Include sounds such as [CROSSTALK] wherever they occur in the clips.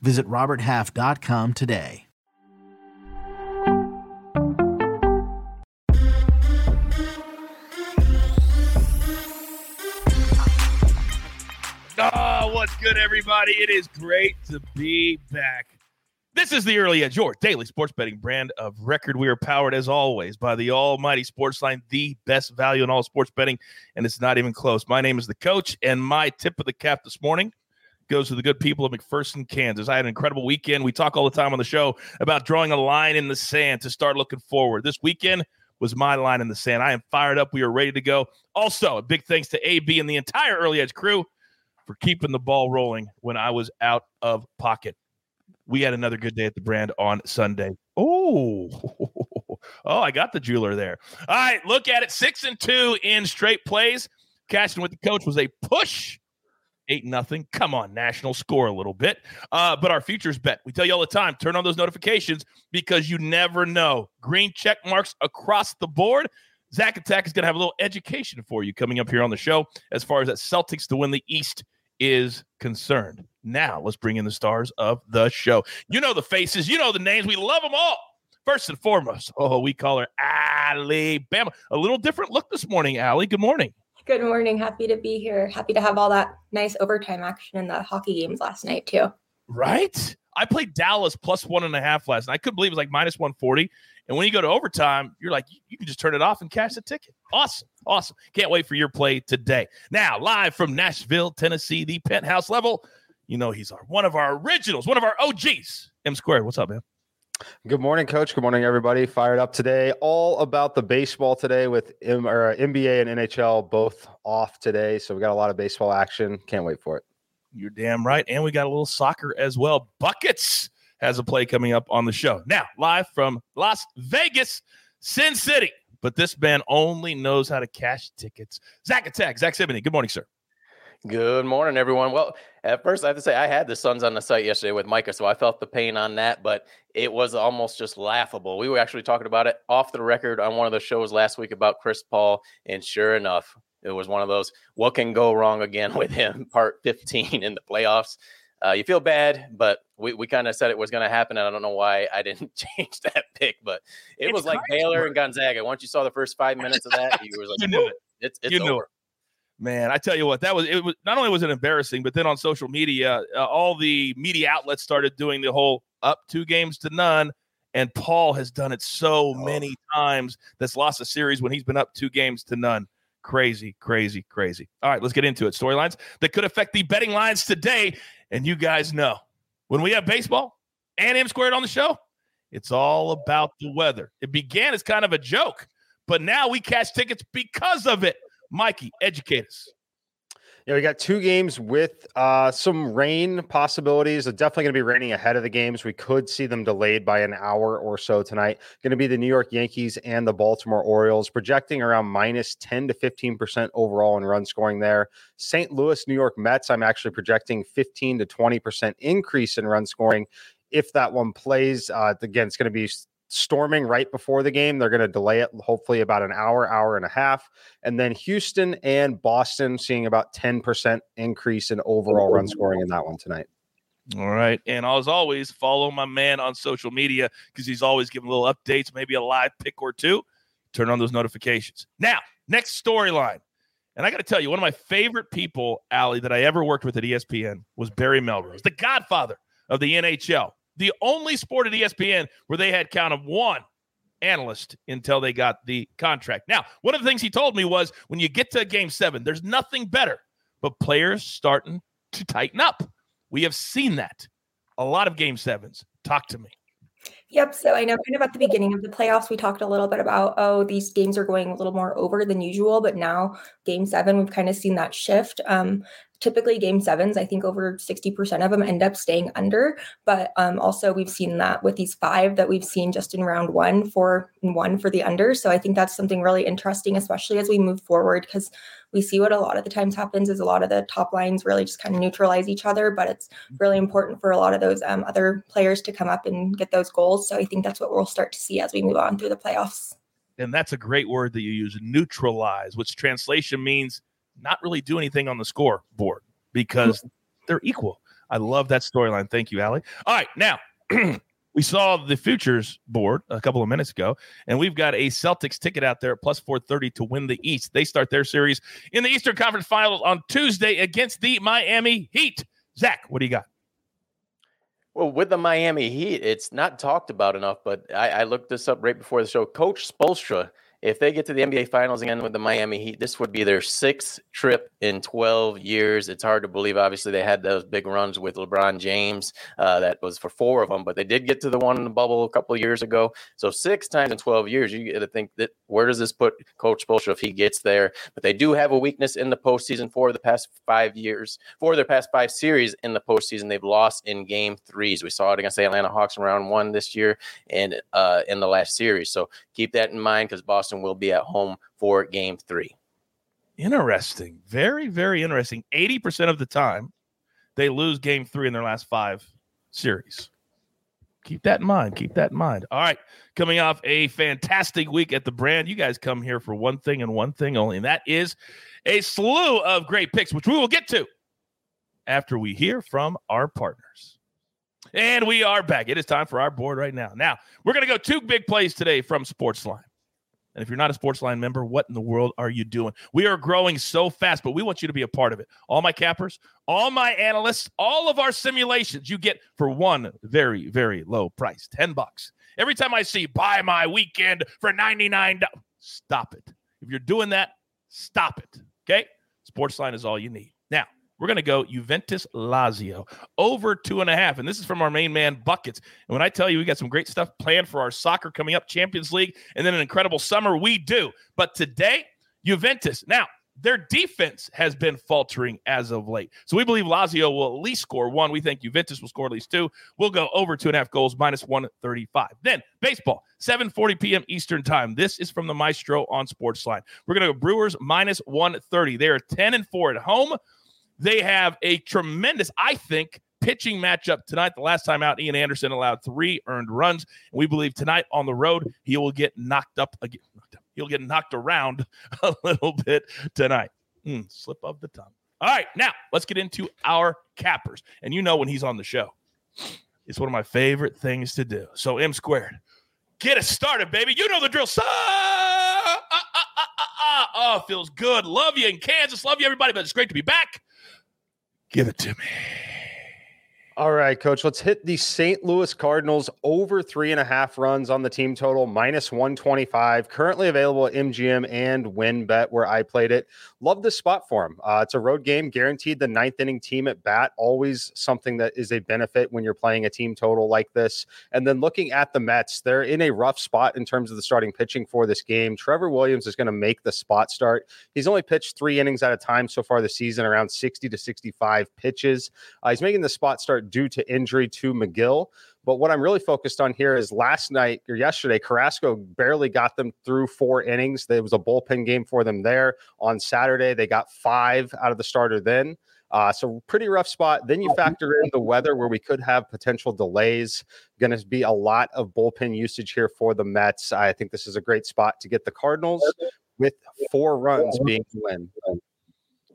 Visit RobertHalf.com today. Oh, what's good, everybody? It is great to be back. This is the Early Edge, your daily sports betting brand of record. We are powered, as always, by the almighty Sportsline, the best value in all sports betting, and it's not even close. My name is the coach, and my tip of the cap this morning goes to the good people of McPherson, Kansas. I had an incredible weekend. We talk all the time on the show about drawing a line in the sand to start looking forward. This weekend was my line in the sand. I am fired up. We are ready to go. Also, a big thanks to AB and the entire Early Edge crew for keeping the ball rolling when I was out of pocket. We had another good day at the brand on Sunday. Oh, [LAUGHS] oh, I got the jeweler there. All right, look at it. Six and two in straight plays. Cashing with the coach was a push. Eight nothing. Come on, national score a little bit. Uh, but our futures bet. We tell you all the time, turn on those notifications because you never know. Green check marks across the board. Zach Attack is going to have a little education for you coming up here on the show as far as that Celtics to win the East is concerned. Now, let's bring in the stars of the show. You know the faces, you know the names. We love them all. First and foremost, oh, we call her Alabama. A little different look this morning, Allie. Good morning. Good morning. Happy to be here. Happy to have all that nice overtime action in the hockey games last night, too. Right? I played Dallas plus one and a half last night. I couldn't believe it was like minus 140. And when you go to overtime, you're like, you can just turn it off and cash the ticket. Awesome. Awesome. Can't wait for your play today. Now, live from Nashville, Tennessee, the penthouse level. You know, he's our one of our originals, one of our OGs. M squared. What's up, man? Good morning, Coach. Good morning, everybody. Fired up today. All about the baseball today with M- or uh, NBA and NHL both off today. So we got a lot of baseball action. Can't wait for it. You're damn right. And we got a little soccer as well. Buckets has a play coming up on the show. Now, live from Las Vegas, Sin City. But this man only knows how to cash tickets. Zach Attack, Zack Cimini. Good morning, sir. Good morning, everyone. Well, at first, I have to say I had the Suns on the site yesterday with Micah, so I felt the pain on that, but it was almost just laughable. We were actually talking about it off the record on one of the shows last week about Chris Paul, and sure enough, it was one of those what can go wrong again [LAUGHS] with him, part 15 in the playoffs. Uh, you feel bad, but we, we kind of said it was going to happen, and I don't know why I didn't [LAUGHS] change that pick, but it it's was like Baylor and Gonzaga. Once you saw the first five minutes of that, you was like, you knew it. It's, it's you knew over. it. Man, I tell you what, that was it. Was not only was it embarrassing, but then on social media, uh, all the media outlets started doing the whole up two games to none. And Paul has done it so many times that's lost a series when he's been up two games to none. Crazy, crazy, crazy. All right, let's get into it. Storylines that could affect the betting lines today. And you guys know when we have baseball and M squared on the show, it's all about the weather. It began as kind of a joke, but now we cash tickets because of it. Mikey, educate us. Yeah, we got two games with uh, some rain possibilities. It's definitely going to be raining ahead of the games. We could see them delayed by an hour or so tonight. Going to be the New York Yankees and the Baltimore Orioles, projecting around minus 10 to 15% overall in run scoring there. St. Louis, New York Mets, I'm actually projecting 15 to 20% increase in run scoring if that one plays. Uh, again, it's going to be storming right before the game. They're going to delay it hopefully about an hour, hour and a half. And then Houston and Boston seeing about 10% increase in overall run scoring in that one tonight. All right. And as always, follow my man on social media because he's always giving little updates, maybe a live pick or two. Turn on those notifications. Now, next storyline. And I got to tell you, one of my favorite people, Allie, that I ever worked with at ESPN was Barry Melrose, the godfather of the NHL the only sport at ESPN where they had count of one analyst until they got the contract. Now, one of the things he told me was when you get to game seven, there's nothing better but players starting to tighten up. We have seen that. A lot of game sevens. Talk to me. Yep. So I know kind of at the beginning of the playoffs, we talked a little bit about, oh, these games are going a little more over than usual. But now, game seven, we've kind of seen that shift. Um, typically game sevens, I think over 60% of them end up staying under. But um, also, we've seen that with these five that we've seen just in round one, four and one for the under. So I think that's something really interesting, especially as we move forward, because we see what a lot of the times happens is a lot of the top lines really just kind of neutralize each other. But it's really important for a lot of those um, other players to come up and get those goals. So I think that's what we'll start to see as we move on through the playoffs. And that's a great word that you use neutralize, which translation means not really do anything on the scoreboard because they're equal. I love that storyline. Thank you, Allie. All right, now [CLEARS THROAT] we saw the futures board a couple of minutes ago, and we've got a Celtics ticket out there at plus 430 to win the East. They start their series in the Eastern Conference Finals on Tuesday against the Miami Heat. Zach, what do you got? Well, with the Miami Heat, it's not talked about enough, but I, I looked this up right before the show. Coach Spoelstra if they get to the NBA Finals again with the Miami Heat, this would be their sixth trip in 12 years. It's hard to believe. Obviously, they had those big runs with LeBron James. Uh, that was for four of them, but they did get to the one in the bubble a couple of years ago. So six times in 12 years, you get to think that where does this put Coach Spoelstra if he gets there? But they do have a weakness in the postseason for the past five years. For their past five series in the postseason, they've lost in game threes. We saw it against the Atlanta Hawks in round one this year and uh, in the last series. So keep that in mind because Boston will be at home for game three. Interesting. Very, very interesting. 80% of the time, they lose game three in their last five series. Keep that in mind. Keep that in mind. All right. Coming off a fantastic week at the brand, you guys come here for one thing and one thing only, and that is a slew of great picks, which we will get to after we hear from our partners. And we are back. It is time for our board right now. Now, we're going to go two big plays today from Sportsline. And if you're not a Sportsline member, what in the world are you doing? We are growing so fast, but we want you to be a part of it. All my cappers, all my analysts, all of our simulations you get for one very, very low price 10 bucks. Every time I see buy my weekend for $99, stop it. If you're doing that, stop it. Okay? Sportsline is all you need. We're going to go Juventus Lazio over two and a half. And this is from our main man, Buckets. And when I tell you we got some great stuff planned for our soccer coming up, Champions League, and then an incredible summer, we do. But today, Juventus. Now, their defense has been faltering as of late. So we believe Lazio will at least score one. We think Juventus will score at least two. We'll go over two and a half goals, minus 135. Then baseball, 7.40 p.m. Eastern time. This is from the Maestro on Sportsline. We're going to go Brewers minus 130. They are 10 and 4 at home. They have a tremendous, I think, pitching matchup tonight. The last time out, Ian Anderson allowed three earned runs. And we believe tonight on the road, he will get knocked up again. He'll get knocked around [LAUGHS] a little bit tonight. Mm, slip of the tongue. All right, now let's get into our cappers. And you know when he's on the show, it's one of my favorite things to do. So M squared, get us started, baby. You know the drill. So, uh, uh, uh, oh, feels good. Love you in Kansas. Love you, everybody. But it's great to be back. Give it to me. All right, coach. Let's hit the St. Louis Cardinals over three and a half runs on the team total, minus 125. Currently available at MGM and WynnBET, where I played it. Love this spot for him. Uh, it's a road game, guaranteed the ninth inning team at bat. Always something that is a benefit when you're playing a team total like this. And then looking at the Mets, they're in a rough spot in terms of the starting pitching for this game. Trevor Williams is going to make the spot start. He's only pitched three innings at a time so far this season, around 60 to 65 pitches. Uh, he's making the spot start due to injury to Megill. But what I'm really focused on here is last night or yesterday, Carrasco barely got them through four innings. There was a bullpen game for them there. On Saturday, they got five out of the starter then. Uh, so pretty rough spot. Then you factor in the weather where we could have potential delays. Going to be a lot of bullpen usage here for the Mets. I think this is a great spot to get the Cardinals with four runs being win.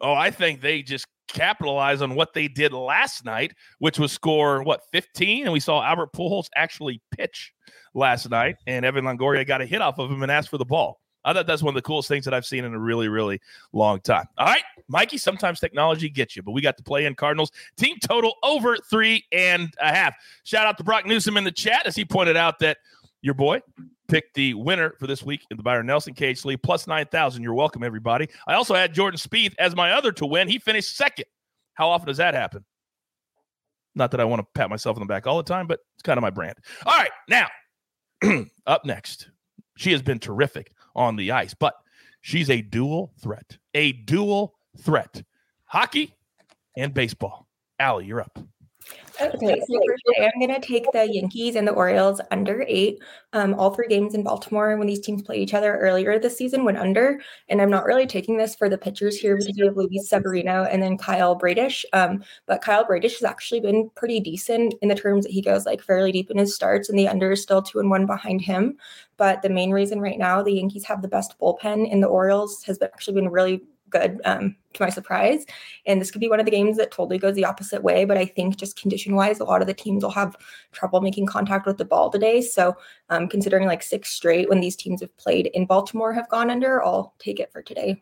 Oh, I think they just capitalize on what they did last night, which was score what 15, and we saw Albert Pujols actually pitch last night, and Evan Longoria got a hit off of him and asked for the ball. I thought that's one of the coolest things that I've seen in a really, really long time. All right, Mikey. Sometimes technology gets you, but we got to play in Cardinals team total over three and a half. Shout out to Brock Newsom in the chat as he pointed out that your boy picked the winner for this week in the Byron Nelson Cage League, plus 9,000. You're welcome, everybody. I also had Jordan Spieth as my other to win. He finished second. How often does that happen? Not that I want to pat myself on the back all the time, but it's kind of my brand. All right, now, [CLEARS THROAT] up next, she has been terrific on the ice, but she's a dual threat, a dual threat. Hockey and baseball. Allie, you're up. Okay, so today, I'm going to take the Yankees and the Orioles under eight. Um, all three games in Baltimore when these teams played each other earlier this season went under. And I'm not really taking this for the pitchers here because we have Luis Severino and then Kyle Bradish. Um, but Kyle Bradish has actually been pretty decent in the terms that he goes like fairly deep in his starts, and the under is still two and one behind him. But the main reason right now the Yankees have the best bullpen in the Orioles has been, actually been really good um, to my surprise. And this could be one of the games that totally goes the opposite way. But I think just condition wise, a lot of the teams will have trouble making contact with the ball today. So um, considering like six straight when these teams have played in Baltimore have gone under, I'll take it for today.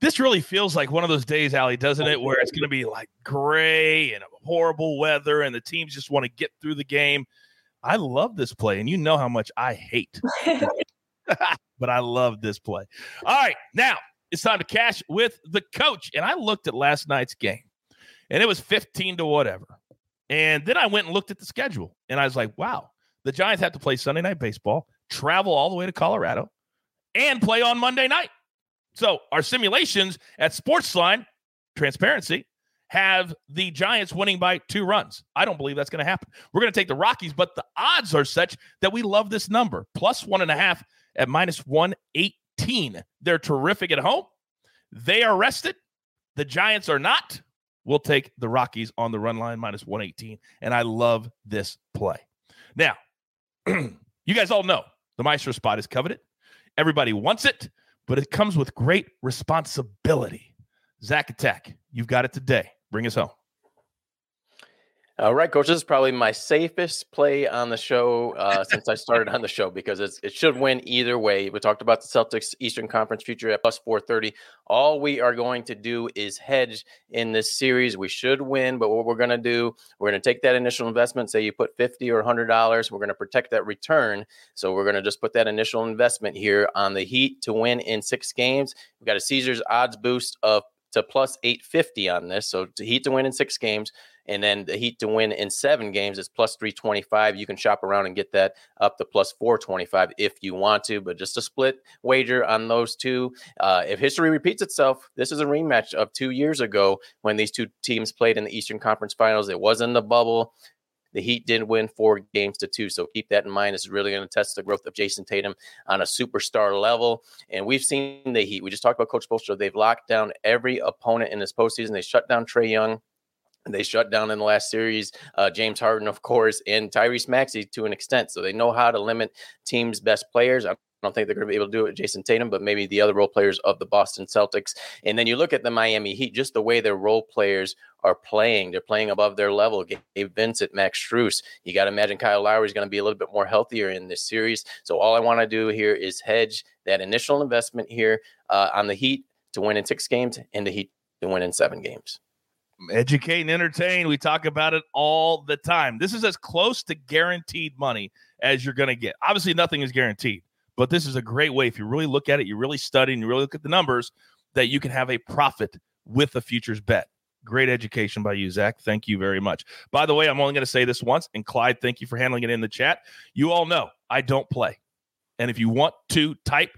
This really feels like one of those days, Allie, doesn't it? Where it's going to be like gray and horrible weather, and the teams just want to get through the game. I love this play, and you know how much I hate, [LAUGHS] [LAUGHS] but I love this play. All right, now it's time to cash with the coach. And I looked at last night's game and it was 15 to whatever. And then I went and looked at the schedule and I was like, wow, the Giants have to play Sunday night baseball, travel all the way to Colorado, and play on Monday night. So our simulations at Sportsline, transparency, have the Giants winning by two runs. I don't believe that's going to happen. We're going to take the Rockies, but the odds are such that we love this number plus one and a half at minus 118. 18. They're terrific at home. They are rested. The Giants are not. We'll take the Rockies on the run line minus 118. And I love this play. Now, [CLEARS THROAT] you guys all know the Maestro spot is coveted. Everybody wants it, but it comes with great responsibility. Zach Attack, you've got it today. Bring us home. All right, coach. This is probably my safest play on the show uh, since I started on the show because it should win either way. We talked about the Celtics Eastern Conference future at plus 430. All we are going to do is hedge in this series. We should win, but what we're going to do, we're going to take that initial investment. Say you put 50 or $100, we're going to protect that return. So we're going to just put that initial investment here on the Heat to win in six games. We've got a Caesars odds boost of to plus 850 on this. So to Heat to win in six games. And then the Heat to win in seven games is plus 325. You can shop around and get that up to plus 425 if you want to, but just a split wager on those two. Uh, if history repeats itself, this is a rematch of two years ago when these two teams played in the Eastern Conference Finals. It was in the bubble. The Heat didn't win four games to two. So keep that in mind. This is really going to test the growth of Jayson Tatum on a superstar level. And we've seen the Heat. We just talked about Coach Spoelstra. They've locked down every opponent in this postseason. They shut down Trae Young. They shut down in the last series uh, James Harden, of course, and Tyrese Maxey to an extent. So they know how to limit teams' best players. I don't think they're going to be able to do it with Jayson Tatum, but maybe the other role players of the Boston Celtics. And then you look at the Miami Heat, just the way their role players are playing. They're playing above their level. Gabe Vincent, Max Strus. You got to imagine Kyle Lowry is going to be a little bit more healthier in this series. So all I want to do here is hedge that initial investment here uh, on the Heat to win in six games and the Heat to win in seven games educate and entertain. We talk about it all the time. This is as close to guaranteed money as you're going to get. Obviously, nothing is guaranteed, but this is a great way. If you really look at it, you really study and you really look at the numbers, that you can have a profit with a futures bet. Great education by you, Zach. Thank you very much. By the way, I'm only going to say this once. And Clyde, thank you for handling it in the chat. You all know I don't play. And if you want to type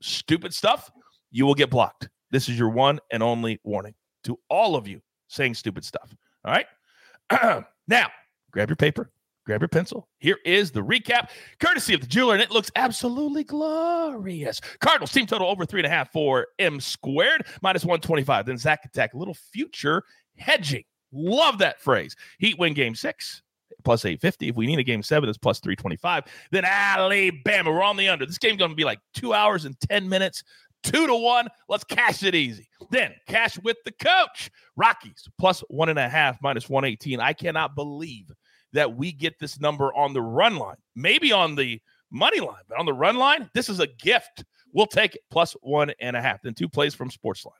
stupid stuff, you will get blocked. This is your one and only warning to all of you saying stupid stuff. All right. [CLEARS THROAT] now, grab your paper, grab your pencil. Here is the recap, courtesy of the jeweler, and it looks absolutely glorious. Cardinals team total over three and a half for M squared, minus 125. Then Zach Attack, little future hedging. Love that phrase. Heat win game six. Plus 850. If we need a game seven, it's plus 325. Then Alabama, we're on the under. This game's going to be like two hours and 10 minutes two to one. Let's cash it easy. Then cash with the coach. Rockies plus one and a half, minus 118. I cannot believe that we get this number on the run line, maybe on the money line, but on the run line, this is a gift. We'll take it plus one and a half. Then two plays from Sportsline.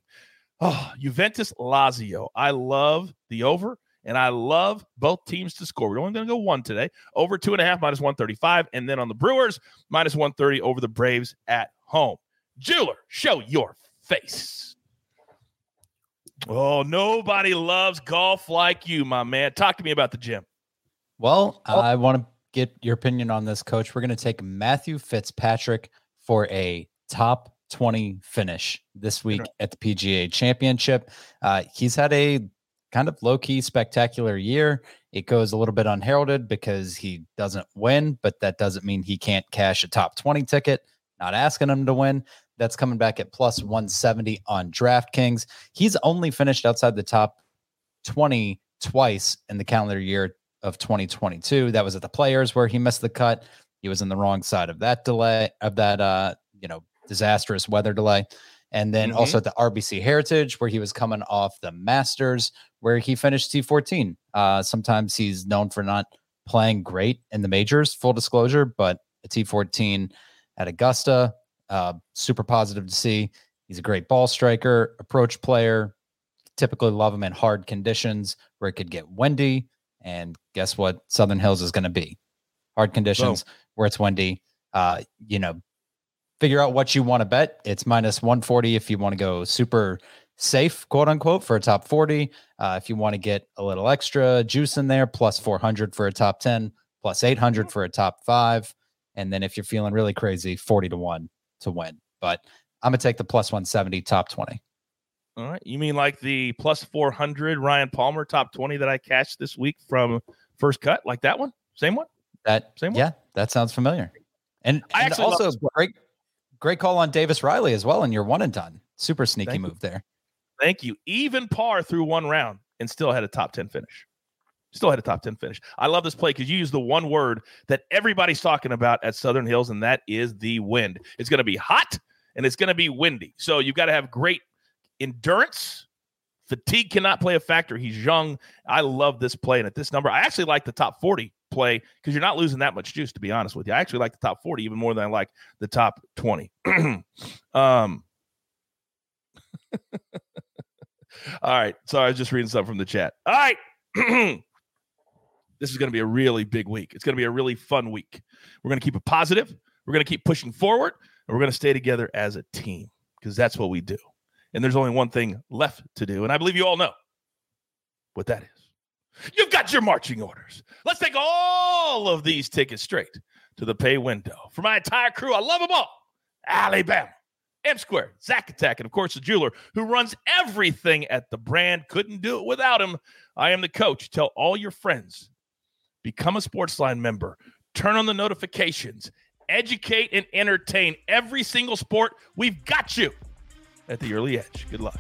Oh, Juventus Lazio. I love the over and I love both teams to score. We're only going to go one today. Over two and a half, minus 135. And then on the Brewers, minus 130 over the Braves at home. Jeweler, show your face. Oh, nobody loves golf like you, my man. Talk to me about the gym. Well, oh. I want to get your opinion on this, coach. We're going to take Matthew Fitzpatrick for a top 20 finish this week at the PGA Championship. Uh, he's had a kind of low key spectacular year. It goes a little bit unheralded because he doesn't win, but that doesn't mean he can't cash a top 20 ticket. Not asking him to win. That's coming back at plus 170 on DraftKings. He's only finished outside the top 20 twice in the calendar year of 2022. That was at the players where he missed the cut. He was in the wrong side of that delay of that uh, you know, disastrous weather delay. And then mm-hmm. also at the RBC Heritage, where he was coming off the Masters, where he finished T14. Uh, sometimes he's known for not playing great in the majors, full disclosure, but a T14 at Augusta, uh, super positive to see. He's a great ball striker, approach player. Typically love him in hard conditions where it could get windy. And guess what? Southern Hills is going to be hard conditions where it's windy. Uh, you know, figure out what you want to bet. It's minus 140 if you want to go super safe, quote unquote, for a top 40. Uh, if you want to get a little extra juice in there, plus 400 for a top 10, plus 800 for a top five. And then if you're feeling really crazy, 40 to 1 to win. But I'm going to take the plus 170 top 20. All right. You mean like the plus 400 Ryan Palmer top 20 that I cashed this week from first cut? Like that one? Same one? That same one? Yeah, that sounds familiar. And, I and also great Great call on Davis Riley as well, and you're one and done. Super sneaky Thank move you. there. Thank you. Even par through one round and still had a top 10 finish. Still had a top 10 finish. I love this play because you use the one word that everybody's talking about at Southern Hills, and that is the wind. It's going to be hot and it's going to be windy. So you've got to have great endurance. Fatigue cannot play a factor. He's young. I love this play. And at this number, I actually like the top 40 play because you're not losing that much juice, to be honest with you. I actually like the top 40 even more than I like the top 20. [CLEARS THROAT] um, [LAUGHS] all right. Sorry, I was just reading something from the chat. All right. [CLEARS THROAT] this is going to be a really big week. It's going to be a really fun week. We're going to keep it positive. We're going to keep pushing forward, and we're going to stay together as a team because that's what we do. And there's only one thing left to do. And I believe you all know what that is. You've got your marching orders. Let's take all of these tickets straight to the pay window. For my entire crew, I love them all. Alabama, M Square, Zack Attack, and of course the jeweler who runs everything at the brand. Couldn't do it without him. I am the coach. Tell all your friends. Become a Sportsline member. Turn on the notifications. Educate and entertain every single sport. We've got you at the early edge. Good luck.